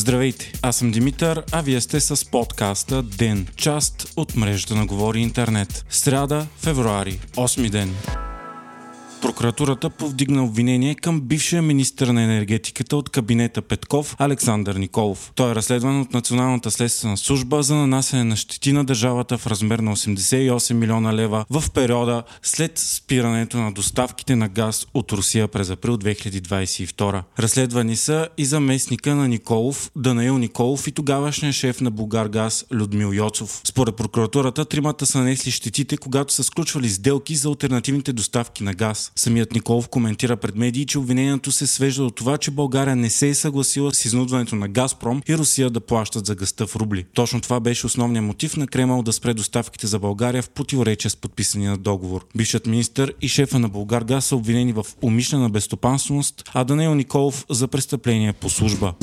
Здравейте, аз съм Димитър, а вие сте с подкаста ДЕН, част от мрежата на Говори Интернет. Сряда, февруари, 8 ден. Прокуратурата повдигна обвинение към бившия министр на енергетиката от кабинета Петков Александър Николов. Той е разследван от Националната следствена служба за нанасене на щети на държавата в размер на 88 милиона лева в периода след спирането на доставките на газ от Русия през април 2022. Разследвани са и заместника на Николов, Данаил Николов и тогавашния шеф на Булгаргаз Людмил Йоцов. Според прокуратурата, тримата са нанесли щетите, когато са сключвали сделки за альтернативните доставки на газ. Самият Николов коментира пред медии, че обвинението се свежда до това, че България не се е съгласила с изнудването на Газпром и Русия да плащат за гъста в рубли. Точно това беше основният мотив на Кремъл да спре доставките за България в противоречие с подписания договор. Бившият министр и шефа на Българгаз са обвинени в умишлена безстопанственост, а Даниел Николов за престъпление по служба.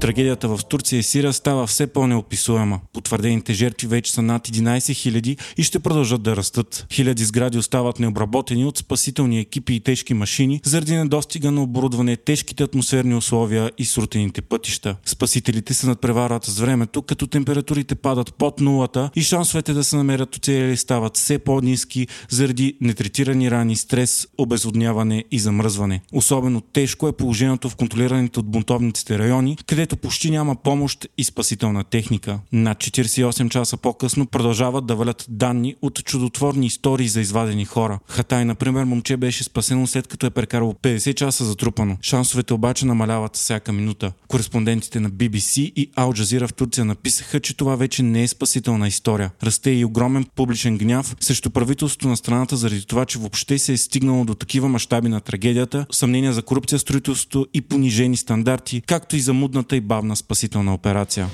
Трагедията в Турция и Сирия става все по-неописуема. Потвърдените жертви вече са над 11 000 и ще продължат да растат. Хиляди сгради остават необработени от спасителни екипи и тежки машини заради недостига на оборудване, тежките атмосферни условия и срутените пътища. Спасителите се надпреварват с времето, като температурите падат под нулата и шансовете да се намерят оцелели стават все по-низки заради нетретирани рани, стрес, обезводняване и замръзване. Особено тежко е положението в контролираните от бунтовниците райони, където където почти няма помощ и спасителна техника. Над 48 часа по-късно продължават да валят данни от чудотворни истории за извадени хора. Хатай, например, момче беше спасено след като е прекарало 50 часа затрупано. Шансовете обаче намаляват всяка минута. Кореспондентите на BBC и Ал Jazeera в Турция написаха, че това вече не е спасителна история. Расте и огромен публичен гняв срещу правителството на страната заради това, че въобще се е стигнало до такива мащаби на трагедията, съмнения за корупция строителството и понижени стандарти, както и за мудната бавна спасителна операция.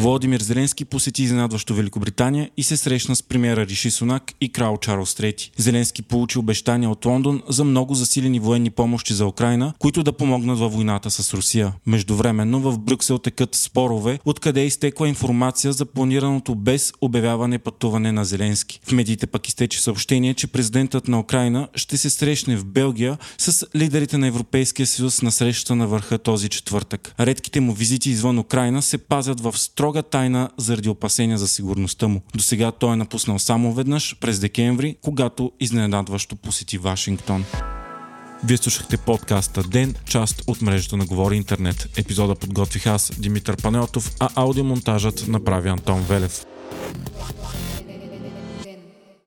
Володимир Зеленски посети изненадващо Великобритания и се срещна с премиера Риши Сунак и крал Чарлз III. Зеленски получи обещания от Лондон за много засилени военни помощи за Украина, които да помогнат във войната с Русия. Междувременно в Брюксел текат спорове, откъде изтекла информация за планираното без обявяване пътуване на Зеленски. В медиите пък изтече съобщение, че президентът на Украина ще се срещне в Белгия с лидерите на Европейския съюз на среща на върха този четвъртък. Редките му визити извън Украина се пазят в строго строга тайна заради опасения за сигурността му. До сега той е напуснал само веднъж през декември, когато изненадващо посети Вашингтон. Вие слушахте подкаста Ден, част от мрежата на Говори Интернет. Епизода подготвих аз, Димитър Панелтов, а аудиомонтажът направи Антон Велев.